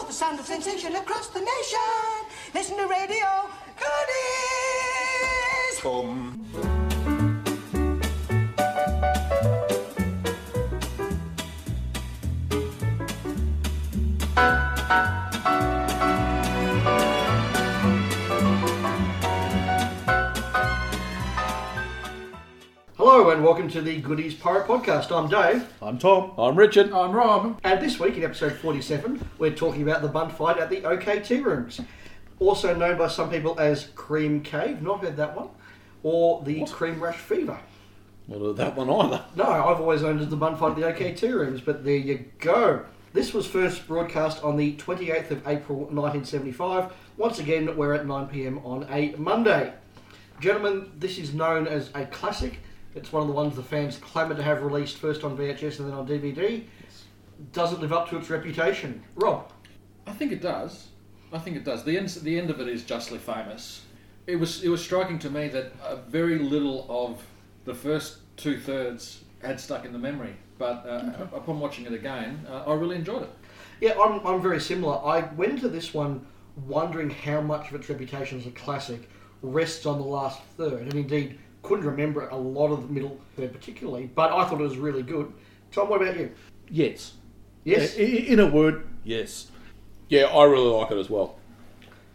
for the sound of sensation across the nation. Listen to Radio Goodies. Boom. Hello and welcome to the Goodies Pirate Podcast. I'm Dave, I'm Tom. I'm Richard. I'm Rob. and this week in episode 47, we're talking about the bun fight at the OK Tea Rooms, also known by some people as Cream Cave, not heard that one, or the Cream Rush Fever. Not heard that one either. No, I've always known it as the bun fight at the OK Tea Rooms, but there you go. This was first broadcast on the 28th of April 1975. Once again, we're at 9pm on a Monday. Gentlemen, this is known as a classic. It's one of the ones the fans clamoured to have released first on VHS and then on DVD. Doesn't live up to its reputation. Rob, I think it does. I think it does. The end, the end of it is justly famous. It was, it was striking to me that very little of the first two thirds had stuck in the memory. But uh, upon watching it again, uh, I really enjoyed it. Yeah, I'm, I'm very similar. I went into this one wondering how much of its reputation as a classic rests on the last third, and indeed couldn't remember a lot of the middle third particularly, but I thought it was really good. Tom, what about you? Yes. Yes? I- I- In a word, yes. Yeah, I really like it as well.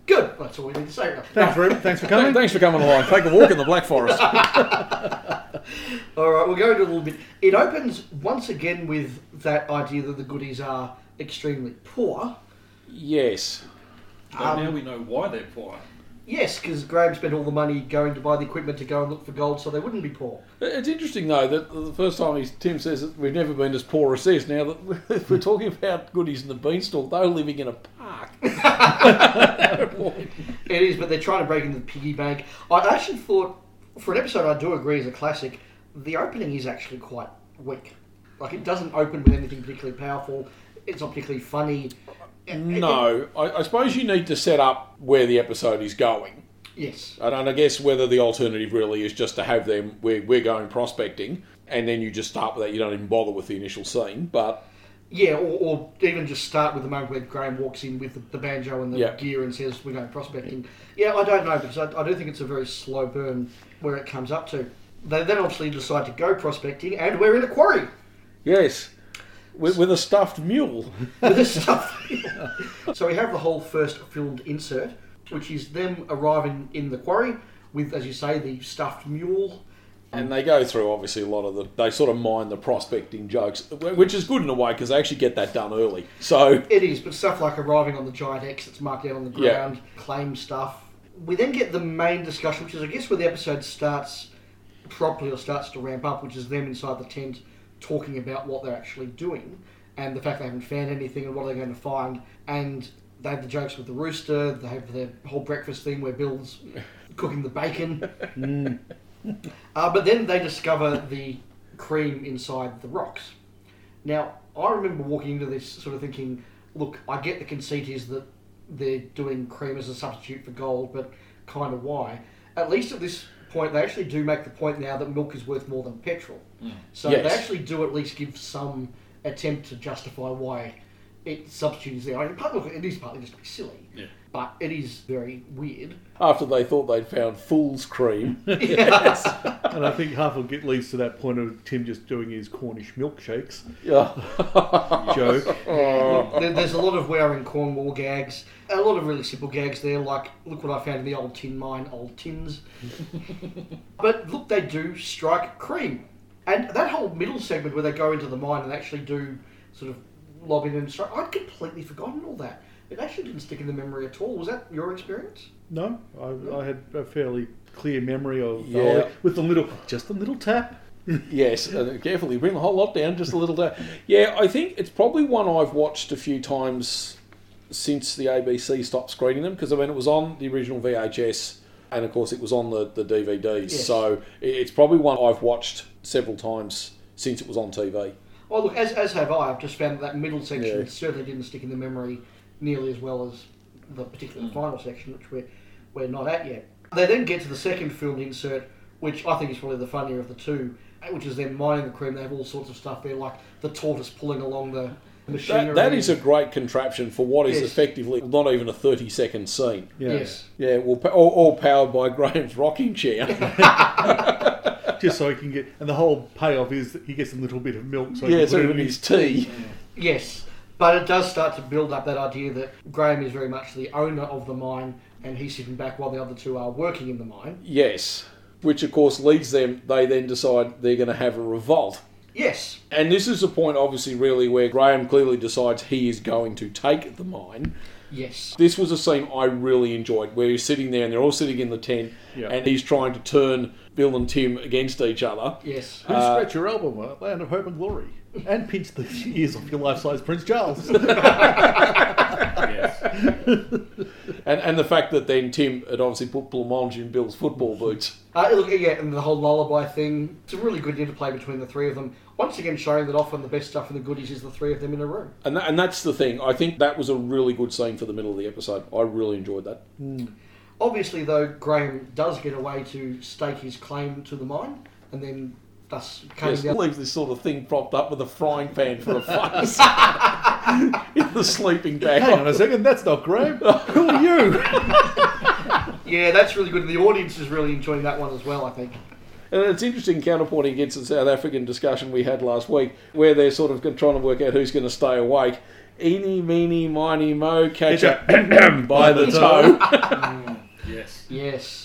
Good. That's all we need to say. Thanks for, thanks for coming. Thanks for coming along. Take a walk in the Black Forest. All right, we'll go into a little bit. It opens once again with that idea that the goodies are extremely poor. yes. But Um, now we know why they're poor. Yes, because Graham spent all the money going to buy the equipment to go and look for gold so they wouldn't be poor. It's interesting though that the first time he's, Tim says that we've never been as poor as this. Now that if we're talking about goodies in the beanstalk, they're living in a park. It is, but they're trying to break into the piggy bank. I actually thought, for an episode I do agree is a classic, the opening is actually quite weak. Like, it doesn't open with anything particularly powerful. It's not particularly funny. No, I, I suppose you need to set up where the episode is going. yes. And, and I guess whether the alternative really is just to have them, we're, we're going prospecting, and then you just start with that. You don't even bother with the initial scene. But Yeah, or, or even just start with the moment where Graham walks in with the, the banjo and the Yeah. gear and says, We're going prospecting. Yeah, I don't know, because I, I do think it's a very slow burn where it comes up to. They then obviously decide to go prospecting, and we're in a quarry yes, with, with a stuffed mule. with this stuff. so we have the whole first filmed insert, which is them arriving in the quarry with, as you say, the stuffed mule. And they go through obviously a lot of the. They sort of mind the prospecting jokes, which is good in a way because they actually get that done early. So It is, but stuff like arriving on the giant X that's marked out on the Yeah. ground, claim stuff. We then get the main discussion, which is, I guess, where the episode starts properly or starts to ramp up, which is them inside the tent talking about what they're actually doing and the fact they haven't found anything and what they're going to find. And they have the jokes with the rooster, they have their whole breakfast thing where Bill's cooking the bacon. Uh, but then they discover the cream inside the rocks. Now, I remember walking into this sort of thinking, look, I get the conceit is that they're doing cream as a substitute for gold, but kind of why? At least at this point, they actually do make the point now that milk is worth more than petrol. Mm. So Yes. they actually do at least give some attempt to justify why it substitutes there. I mean, part- look, it is partly just to be silly, Yeah. But it is very weird. after they thought they'd found fool's cream, yes. And I think half will get leads to that point of Tim just doing his Cornish milkshakes yeah, joke. There, there's a lot of we're Cornwall gags, a lot of really simple gags there, like look what I found in the old tin mine, old tins. but look, they do strike cream, and that whole middle segment where they go into the mine and actually do sort of lob in and strike. I'd completely forgotten all that. It actually didn't stick in the memory at all. Was that your experience? No, I, I had a fairly clear memory of the Yeah. whole- with the little, just a little tap. yes, and carefully bring the whole lot down just a little. Down. Yeah, I think it's probably one I've watched a few times since the ABC stopped screening them because I mean it was on the original VHS and of course it was on the, the DVDs. Yes. So it's probably one I've watched several times since it was on TV. Well, oh, look, as, as have I. I've just found that, that middle section Yeah. certainly didn't stick in the memory nearly as well as the particular mm. final section, which we're, we're not at yet. They then get to the second filmed insert, which I think is probably the funnier of the two, which is them mining the cream. They have all sorts of stuff there, like the tortoise pulling along the, machinery. That, that is a great contraption for what is Yes. effectively not even a 30 second scene. Yeah. Yes. Yeah, well, all, all powered by Graham's rocking chair. Just so he can get, and the whole payoff is that he gets a little bit of milk. So he yeah, can so it in in his tea. Yes, but it does start to build up that idea that Graham is very much the owner of the mine, and he's sitting back while the other two are working in the mine. Yes, which of course leads them, they then decide they're going to have a revolt. Yes, And this is a point, obviously, really where Graham clearly decides he is going to take the mine. yes, This was a scene I really enjoyed where he's sitting there and they're all sitting in the tent Yeah. and he's trying to turn Bill and Tim against each other. yes. Who Uh, scratch your album, uh, Land of Hope and Glory, and pinch the ears off your life-size Prince Charles. Yes. And, and the fact that then Tim had obviously put blancmange in Bill's football boots. Uh, look, yeah, and the whole lullaby thing. It's a really good interplay between the three of them. Once again, showing that often the best stuff in the goodies is the three of them in a room. And, that, and that's the thing. I think that was a really good scene for the middle of the episode. I really enjoyed that. Obviously, though, Graham does get away to stake his claim to the mine, and then thus cutting Yes, down. leaves this sort of thing propped up with a frying pan for a face in the sleeping bag. Hang on a second, that's not Graham. Who are you? Yeah, that's really good. The audience is really enjoying that one as well. I think. And it's interesting counterpointing against the South African discussion we had last week, where they're sort of trying to work out who's going to stay awake. Eeny, meeny, miny, mo, catch Catch a by the toe. Mm, yes. Yes.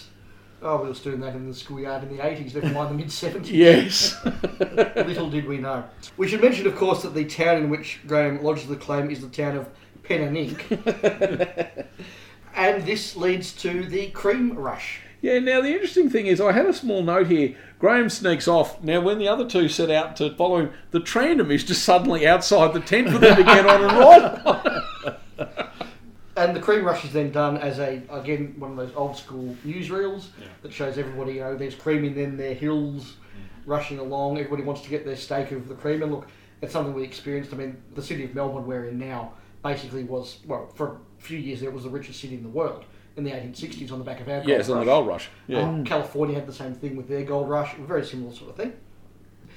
Oh, we were doing that in the schoolyard in the 80s, never mind the mid 70s. yes. Little did we know. We should mention, of course, that the town in which Graham lodges the claim is the town of Pen and Ink. and this leads to the cream rush. Yeah, now the interesting thing is, I had a small note here. Graham sneaks off. Now, when the other two set out to follow him, the tandem is just suddenly outside the tent for them to get on and ride. And the cream rush is then done as a, again, one of those old school newsreels that shows everybody, you know, there's cream in them, their hills rushing along. Everybody wants to get their stake of the cream. And look, it's something we experienced. I mean, the city of Melbourne we're in now basically was, well, for a few years there, it was the richest city in the world in the 1860s on the back of our gold yes, on rush. the gold rush. Yeah. Um, California had the same thing with their gold rush, very similar sort of thing.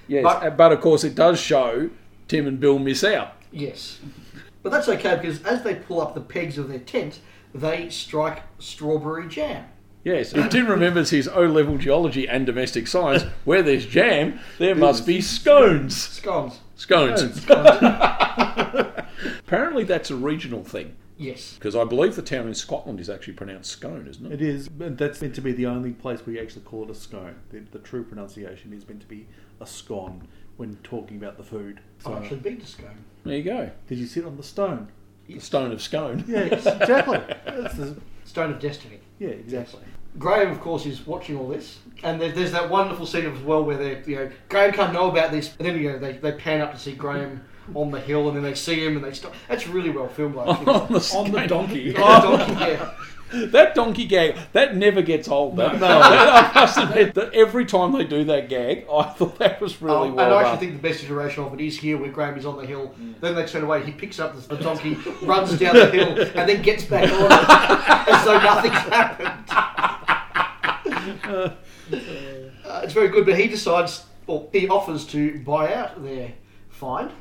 yes. but- But, of course, it does show Tim and Bill miss out. Yes. But that's okay because as they pull up the pegs of their tent, they strike strawberry jam. Yes, if Tim remembers his O level geology and domestic science, where there's jam, there must be scones. Scones. Scones. Apparently, that's a regional thing Yes. because I believe the town in Scotland is actually pronounced scone, isn't it? It is, but that's meant to be the only place where you actually call it a scone. The, the true pronunciation is meant to be a scone when talking about the food. So, I've actually been to Scone. There you go. did you sit on the stone? The stone of scone. Yeah, exactly. That's the, Stone of Destiny. yeah, exactly. Graham, of course, is watching all this, and there, there's that wonderful scene as well where they, you know, Graham can't know about this, and then you know they, they pan up to see Graham on the hill, and then they see him, and they stop. That's really well filmed, actually. on the, On the donkey. Yeah, the donkey, yeah. That donkey gag, that never gets old. That, No. I must admit that every time they do that gag, I thought that was really Um, well and I done. actually think the best iteration of it is here where Graham is on the hill. Then they turn away, he picks up the, the donkey, runs down the hill, and then gets back on it as though nothing's happened. Uh, it's very good, but he decides, or he offers to buy out their find,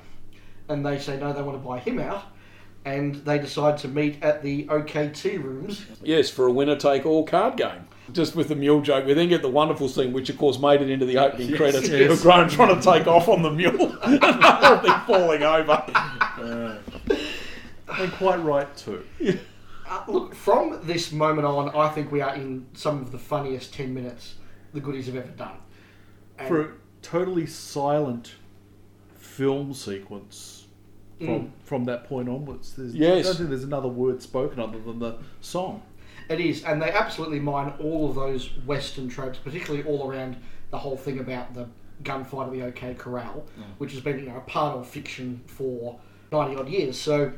and they say no, they want to buy him out. And they decide to meet at the OK Tea rooms. Yes, for a winner take all card game. Just with the mule joke, we then get the wonderful scene, which of course made it into the opening credits yes. of Graham trying to take off on the mule and the whole thing falling over. And quite right too. Uh, look, from this moment on, I think we are in some of the funniest 10 minutes the goodies have ever done. And- For a totally silent film sequence from Mm. from that point onwards. There's, Yes. I don't think there's another word spoken other than the song. It is, and they absolutely mine all of those Western tropes, particularly all around the whole thing about the gunfight at the OK Corral, which has been you know a part of fiction for ninety odd years. So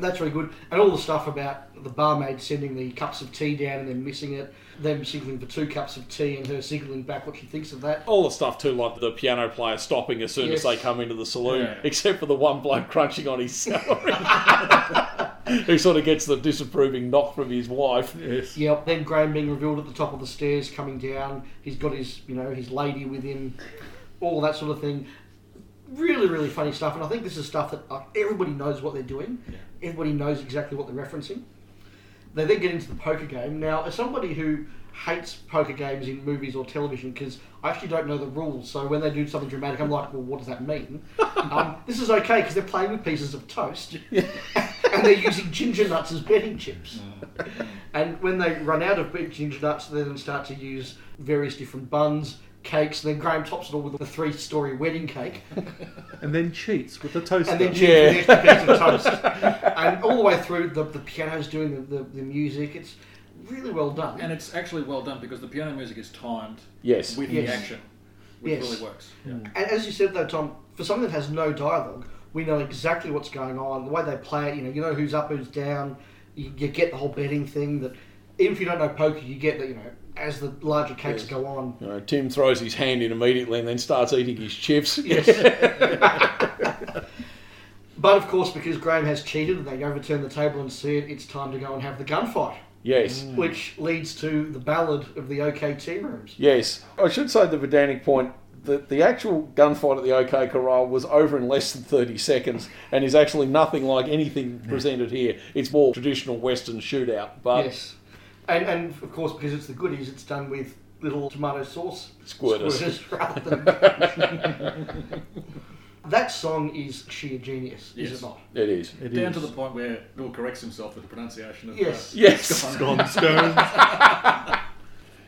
that's really good, and all the stuff about the barmaid sending the cups of tea down and then missing it, them signaling for two cups of tea, and her signaling back what she thinks of that. All the stuff too, like the piano player stopping as soon Yes. as they come into the saloon, Yeah. except for the one bloke crunching on his salary, who sort of gets the disapproving knock from his wife. Yes. Yep. Then Graham being revealed at the top of the stairs, coming down. He's got his, you know, his lady with him, all that sort of thing. Really, really funny stuff. And I think this is stuff that uh, everybody knows what they're doing. Everybody knows exactly what they're referencing. They then get into the poker game. Now, as somebody who hates poker games in movies or television, because I actually don't know the rules, so when they do something dramatic, I'm like, well, what does that mean? um, this is okay because they're playing with pieces of toast and they're using ginger nuts as betting chips. And when they run out of ginger nuts, they then start to use various different buns, cakes, and then Graham tops it all with a three-story wedding cake, And then cheats with the toaster. and then Yeah. with the extra piece of toast. And all the way through, the, the piano's doing the, the, the music. It's really well done. And it's actually well done because the piano music is timed Yes. with Yes. the action, which Yes. really works. Hmm. And as you said though, Tom, for something that has no dialogue, we know exactly what's going on. The way they play it, you know, you know who's up, who's down. You, you get the whole betting thing. That even if you don't know poker, you get that. You know, as the larger cakes Yes. go on. You know, Tim throws his hand in immediately and then starts eating his chips. Yes. but of course, because Graham has cheated and they overturn the table and see it, it's time to go and have the gunfight, Yes. Mm. which leads to the ballad of the OK tea rooms. Yes. I should say the Verdanic point that the actual gunfight at the OK Corral was over in less than 30 seconds and is actually nothing like anything presented here. It's more traditional Western shootout. But yes. And, and of course, because it's the goodies, it's done with little tomato sauce Squirters. rather than. that song is sheer genius, is Yes. it not? it is. It Down is. to the point where Bill corrects himself with the pronunciation of uh, Yes. the Yes. Gone stones.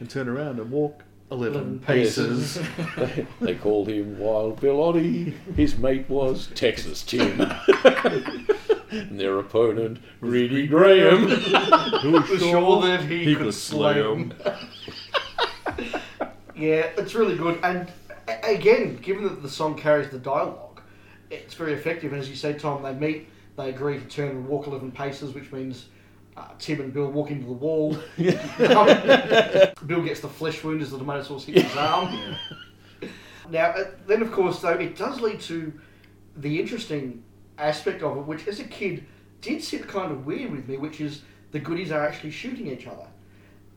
and turn around and walk 11 Eleven paces. they called him Wild Bill Oddie. His mate was Texas Tim. And their opponent, Reedy Graham. Who was Was sure that he, he could, could slay slay him. yeah, it's really good. And again, given that the song carries the dialogue, it's very effective. And as you say, Tom, they meet, they agree to turn and walk 11 paces, which means uh, Tim and Bill walk into the wall. Bill gets the flesh wound as the tomato sauce hits his arm. Now, uh, then of course, though, it does lead to the interesting aspect of it, which as a kid did sit kind of weird with me, which is the goodies are actually shooting each other.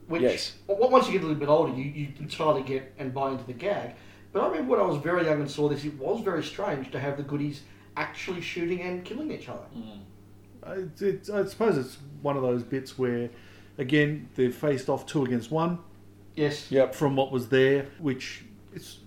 Which, Yes. w- once you get a little bit older, you, you entirely get and buy into the gag. But I remember when I was very young and saw this, it was very strange to have the goodies actually shooting and killing each other. I, it's, I suppose it's one of those bits where, again, they've faced off two against one Yes. Yep. from what was there, which is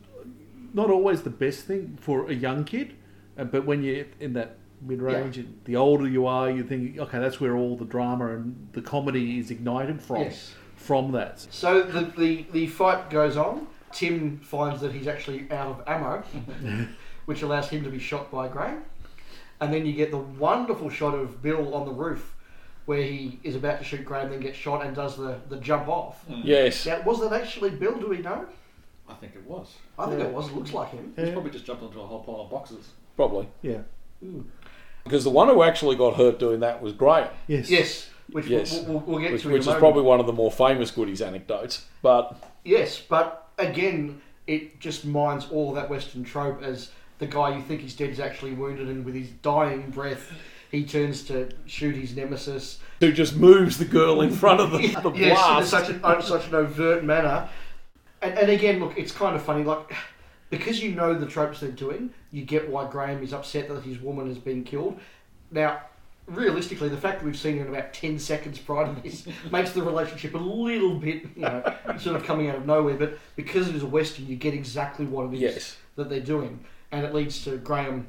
not always the best thing for a young kid. uh, But when you're in that mid range, the older you are, you think, okay, that's where all the drama and the comedy is ignited from. Yes. From that. So the, the, the fight goes on. Tim finds that he's actually out of ammo, which allows him to be shot by Graham. And then you get the wonderful shot of Bill on the roof where he is about to shoot Graham, then gets shot and does the, the jump off. Hmm. Yes. Now, was that actually Bill? Do we know? I think it was. I think it was. It looks like him. He's Yeah. probably just jumped onto a whole pile of boxes. Probably. Yeah. Because the one who actually got hurt doing that was Graham, Yes. Yes, which Yes. We'll, we'll, we'll get which, to in which a is moment. probably one of the more famous goodies anecdotes. But Yes, but again, it just mines all that Western trope as the guy you think he's dead is actually wounded, and with his dying breath, he turns to shoot his nemesis. who just moves the girl in front of the, the yes, in such an such an overt manner. And, and again, look, it's kind of funny, like because you know the tropes they're doing, you get why Graham is upset that his woman has been killed. Now, realistically, the fact that we've seen it in about ten seconds prior to this makes the relationship a little bit, you know, sort of coming out of nowhere. But because it is a western, you get exactly what it is Yes. that they're doing, and it leads to Graham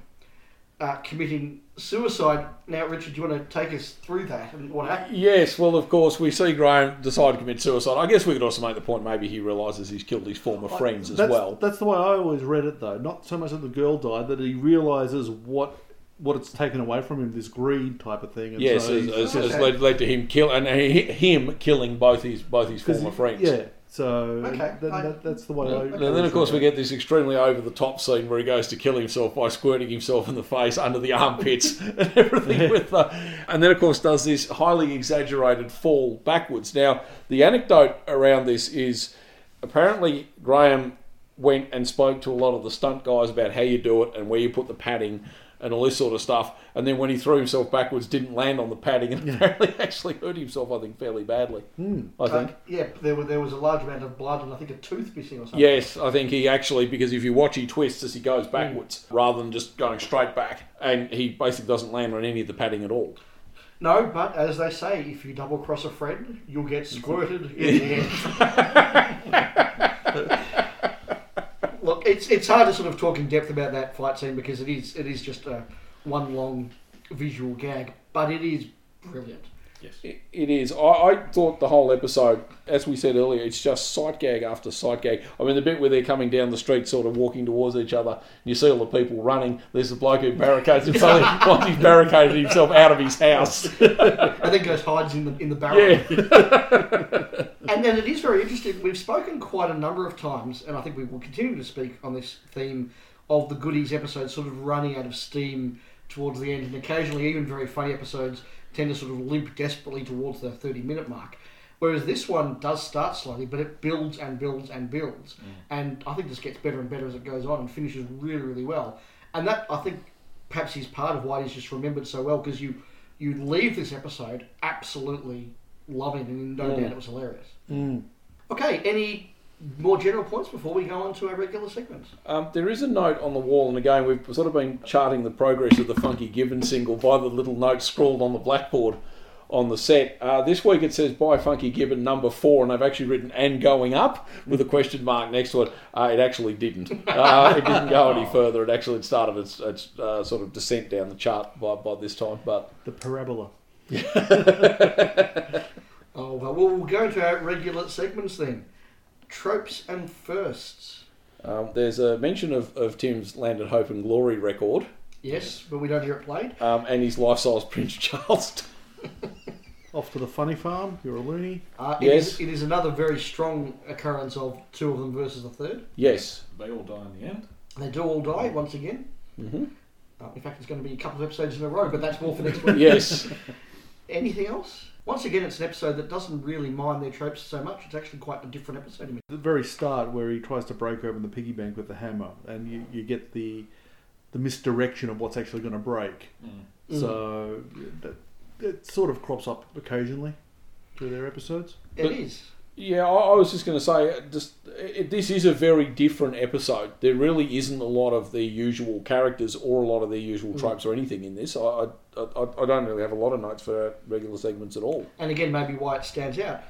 uh, committing suicide. Now, Richard, do you want to take us through that and what happened? Yes, well, of course, we see Graham decide to commit suicide. I guess we could also make the point maybe he realises he's killed his former friends as well. That's the way I always read it, though. Not so much that the girl died, that he realizes what what it's taken away from him, this greed type of thing. And Yes, so as, he's- as, as led, led to him kill and he, him killing both his both his former he- friends. Yeah, so Okay, that, I- that, that's the way I. And then, of course, we get this extremely over the top scene where he goes to kill himself by squirting himself in the face under the armpits and everything. With the, and then, of course, does this highly exaggerated fall backwards. Now, the anecdote around this is apparently Graham went and spoke to a lot of the stunt guys about how you do it and where you put the padding. And all this sort of stuff. And then when he threw himself backwards, didn't land on the padding and apparently actually hurt himself, I think, fairly badly. I think. Uh, yeah, there, were, there was a large amount of blood and I think a tooth missing or something. Yes, I think he actually, because if you watch, he twists as he goes backwards rather than just going straight back. And he basically doesn't land on any of the padding at all. No, but as they say, if you double cross a friend, you'll get squirted in the end. Look, it's it's hard to sort of talk in depth about that fight scene because it is it is just a one long visual gag, but it is brilliant. It it is. I, I thought the whole episode, as we said earlier, it's just sight gag after sight gag. I mean, the bit where they're coming down the street, sort of walking towards each other, and you see all the people running. There's the bloke who barricades himself. once he's barricaded himself out of his house. I think goes hides in the in the barrel. Yeah. And then it is very interesting. We've spoken quite a number of times, and I think we will continue to speak on this theme of the goodies episodes sort of running out of steam towards the end, and occasionally even very funny episodes tend to sort of limp desperately towards the 30 minute mark. Whereas this one does start slowly, but it builds and builds and builds. Mm. And I think this gets better and better as it goes on and finishes really, really well. And that, I think, perhaps is part of why it is just remembered so well because you, you leave this episode absolutely loving it and no doubt it was hilarious. Okay, any more general points before we go on to our regular segments? Um, there is a note on the wall, and again, we've sort of been charting the progress of the Funky Gibbon single by the little note scrawled on the blackboard on the set. Uh, this week it says by Funky Gibbon number four, and I've actually written and going up with a question mark next to it. Uh, it actually didn't. Uh, it didn't go any further. It actually started its, its uh, sort of descent down the chart by, by this time, but. The parabola. Well, we'll go into our regular segments then. Tropes and firsts. Um, there's a mention of, of Tim's Land of Hope and Glory record Yes, but we don't hear it played. um, and his life size Prince Charles. Off to the funny farm. You're a loony. Uh, it Yes. is- it is another very strong occurrence of two of them versus a third. yes. They all die in the end. They do all die once again. hmm Uh, in fact, it's going to be a couple of episodes in a row, but that's more for next week. Yes. Anything else? Once again, it's an episode that doesn't really mind their tropes so much. It's actually quite a different episode. to me. the very start where he tries to break open the piggy bank with the hammer, and you, you get the the misdirection of what's actually going to break. Mm. So that, it sort of crops up occasionally through their episodes. It But- is. Yeah, I, I was just going to say, uh, just it, this is a very different episode. There really isn't a lot of the usual characters or a lot of the usual tropes or anything in this. I, I, I, I don't really have a lot of notes for regular segments at all. And again, maybe why it stands out.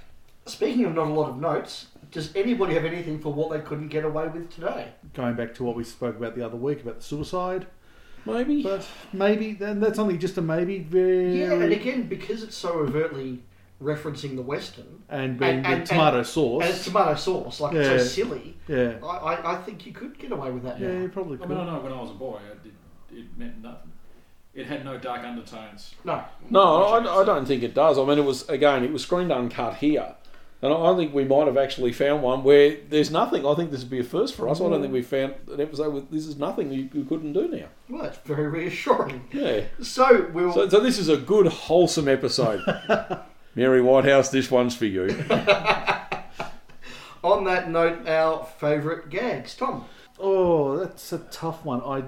Speaking of not a lot of notes, does anybody have anything for what they couldn't get away with today? Going back to what we spoke about the other week about the suicide, Maybe. but maybe then that's only just a maybe. Very Yeah, and again, because it's so overtly referencing the Western, and being and- the and- tomato and sauce. it's tomato sauce, like it's so silly, yeah, I, I, I think you could get away with that yeah, now. you probably I could. mean, I know when I was a boy, it, it, it meant nothing. It had no dark undertones. No. no, I, I don't think it does. I mean, it was again, it was screened uncut here. And I I think we might have actually found one where there's nothing. I think this would be a first for us. I don't think we mm. found an episode with this is nothing you, you couldn't do now. Well, that's very reassuring. Yeah. So we'll. So, so this is a good, wholesome episode. Mary Whitehouse, this one's for you. on that note, our favourite gags. Tom. Oh, that's a tough one. I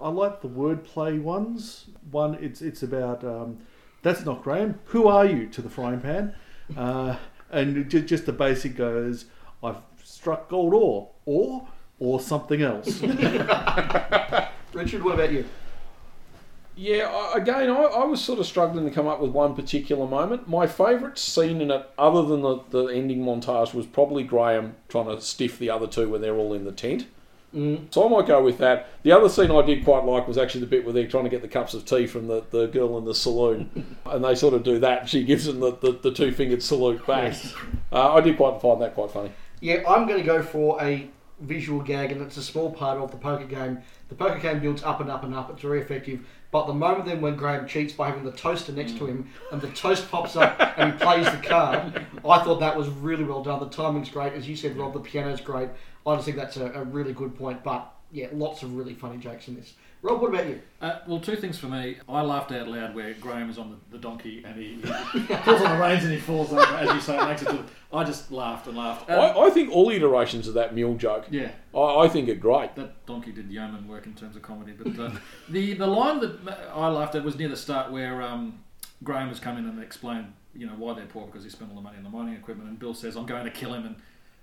I like the wordplay ones. One, it's it's about um, that's not Graham. Who are you to the frying pan? Uh, and just, just the basic goes, I've struck gold ore, or or something else. Richard, what about you? Yeah, again, I, I was sort of struggling to come up with one particular moment. My favourite scene in it, other than the, the ending montage, was probably Graham trying to stiff the other two when they're all in the tent. Mm. So I might go with that. The other scene I did quite like was actually the bit where they're trying to get the cups of tea from the, the girl in the saloon. and they sort of do that. She gives them the, the, the two fingered salute back. Uh, I did quite find that quite funny. Yeah, I'm going to go for a visual gag, and it's a small part of the poker game. The poker game builds up and up and up. It's very effective. But the moment then when Graham cheats by having the toaster next to him, and the toast pops up and he plays the card, I thought that was really well done. The timing's great, as you said, Rob. The piano's great. I just think that's a, a really good point. But yeah, lots of really funny jokes in this. Rob, what about you? Uh, well, two things for me. I laughed out loud where Graham is on the, the donkey and he, he pulls on the reins and he falls over, as you say, it makes it to I just laughed and laughed. Um, I, I think all iterations of that mule joke, yeah, I, I think are great. that donkey did yeoman work in terms of comedy. But uh, the the line that I laughed at was near the start where um, Graham has come in and explained, you know, why they're poor because he spent all the money on the mining equipment, and Bill says, "I'm going to kill him," and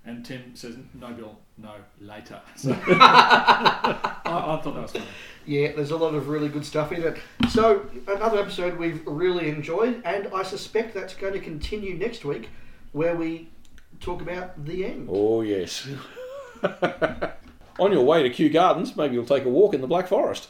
and Tim says, "No, Bill, no, later." So I, I thought that was funny. Yeah, there's a lot of really good stuff in it. So, another episode we've really enjoyed, and I suspect that's going to continue next week, where we talk about the end. Oh, yes. On your way to Kew Gardens, maybe you'll take a walk in the Black Forest.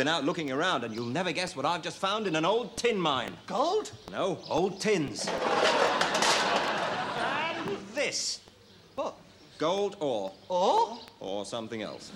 Been out looking around, and you'll never guess what I've just found in an old tin mine. Gold? No, old tins. and this. What? Gold ore. Or? Or something else.